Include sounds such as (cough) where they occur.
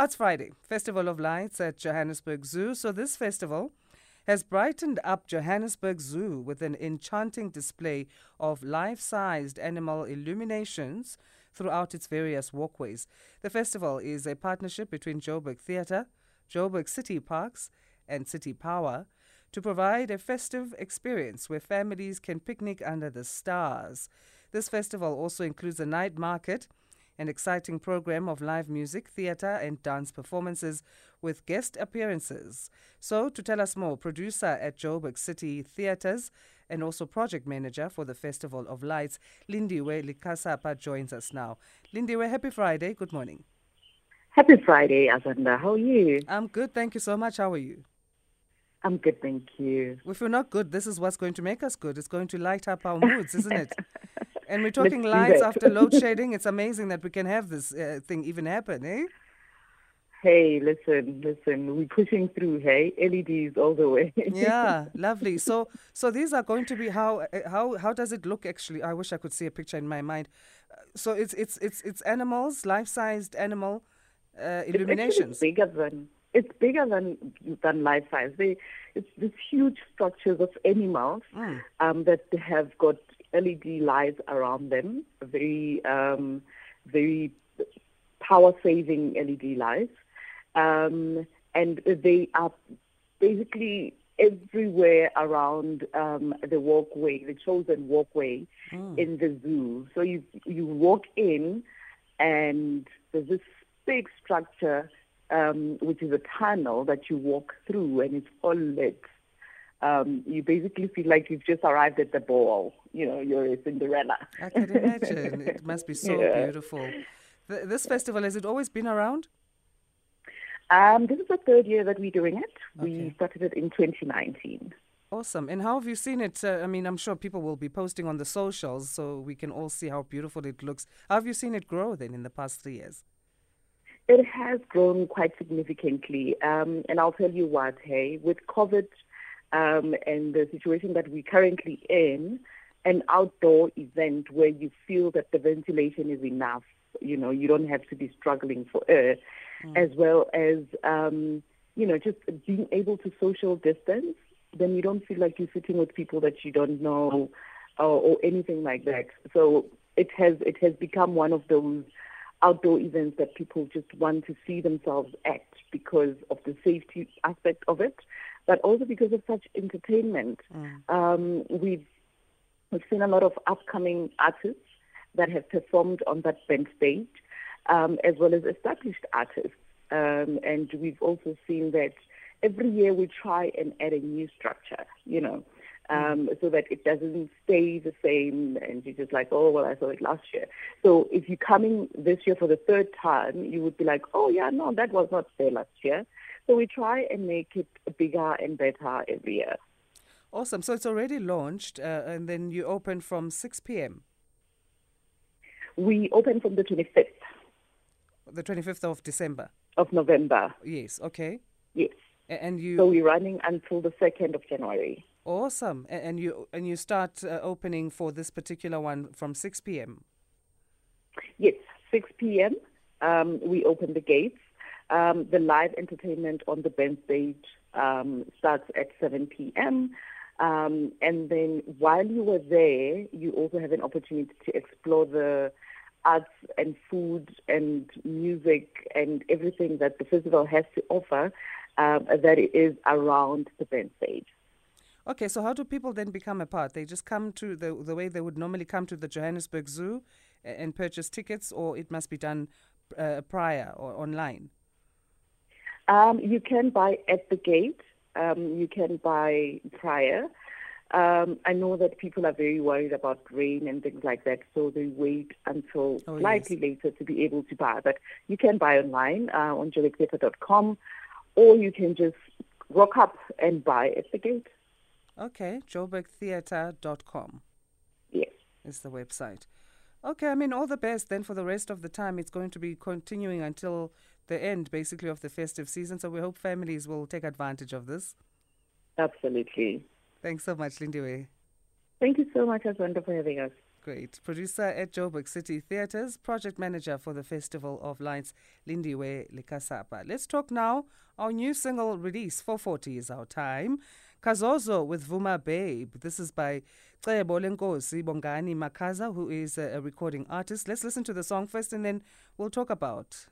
Arts Friday, Festival of Lights at Johannesburg Zoo. So, this festival has brightened up Johannesburg Zoo with an enchanting display of life sized animal illuminations throughout its various walkways. The festival is a partnership between Joburg Theatre, Joburg City Parks, and City Power to provide a festive experience where families can picnic under the stars. This festival also includes a night market an exciting program of live music, theatre, and dance performances with guest appearances. So, to tell us more, producer at Joburg City Theatres and also project manager for the Festival of Lights, Lindiwe Lekasapa, joins us now. Lindiwe, happy Friday. Good morning. Happy Friday, Azanda. How are you? I'm good. Thank you so much. How are you? I'm good, thank you. If we're not good, this is what's going to make us good. It's going to light up our moods, isn't it? (laughs) And we're talking lights after load (laughs) shedding. It's amazing that we can have this uh, thing even happen, eh? Hey, listen, listen. We're pushing through. Hey, LEDs all the way. yeah, (laughs) lovely. So, so these are going to be how uh, how how does it look? Actually, I wish I could see a picture in my mind. So it's it's it's it's animals, life-sized animal uh, illuminations. It's bigger than it's bigger than than life size. They, it's these huge structures of animals mm. um, that have got LED lights around them, very um, very power saving LED lights, um, and they are basically everywhere around um, the walkway, the chosen walkway mm. in the zoo. So you you walk in, and there's this big structure, um, which is a tunnel that you walk through, and it's all lit um, you basically feel like you've just arrived at the ball. You know, you're a Cinderella. I can imagine. (laughs) it must be so yeah. beautiful. this festival, has it always been around? Um, this is the third year that we're doing it. Okay. We started it in 2019. Awesome. And how have you seen it? Uh, I mean, I'm sure people will be posting on the socials so we can all see how beautiful it looks. How have you seen it grow then in the past three years? It has grown quite significantly. Um, and I'll tell you what, hey, with COVID um, and the situation that we're currently in, an outdoor event where you feel that the ventilation is enough, you know, you don't have to be struggling for air, mm. as well as, um, you know, just being able to social distance, then you don't feel like you're sitting with people that you don't know or, or anything like that. So it has it has become one of those outdoor events that people just want to see themselves at because of the safety aspect of it but also because of such entertainment. Mm. Um, we've we've seen a lot of upcoming artists that have performed on that band stage, um, as well as established artists. Um, and we've also seen that every year we try and add a new structure, you know. Um, so that it doesn't stay the same and you're just like, oh, well, I saw it last year. So if you're coming this year for the third time, you would be like, oh, yeah, no, that was not there last year. So we try and make it bigger and better every year. Awesome. So it's already launched, uh, and then you open from 6 p.m. We open from the 25th. The 25th of December. Of November. Yes. Okay. Yes. and you. So we're running until the 2nd of January. Awesome. and you and you start uh, opening for this particular one from 6 p.m. Yes, 6 p.m. Um, we open the gates um, the live entertainment on the band stage um, starts at 7 p.m. Um, and then while you were there, you also have an opportunity to explore the arts and food and music and everything that the festival has to offer um, that is around the band stage. Okay, so how do people then become a part? They just come to the the way they would normally come to the Johannesburg Zoo and purchase tickets, or it must be done uh, prior or online. Um, you can buy at the gate. Um, you can buy prior. Um, I know that people are very worried about rain and things like that, so they wait until oh, slightly yes. later to be able to buy. But you can buy online uh, on joburgtheatre.com, or you can just rock up and buy at the gate. Okay, joburgtheatre.com. Yes. Is the website. Okay, I mean, all the best then for the rest of the time. It's going to be continuing until the end, basically, of the festive season. So we hope families will take advantage of this. Absolutely. Thanks so much, Lindiwe. Thank you so much, Aswanda, for having us. Great. Producer at Joburg City Theatres, project manager for the Festival of Lights, Lindiwe Lekasapa. Let's talk now. Our new single release, 440 is our time. Kazozo with Vuma Babe. This is by Cebo Lenkosi Bongani Makaza, who is a recording artist. Let's listen to the song first and then we'll talk about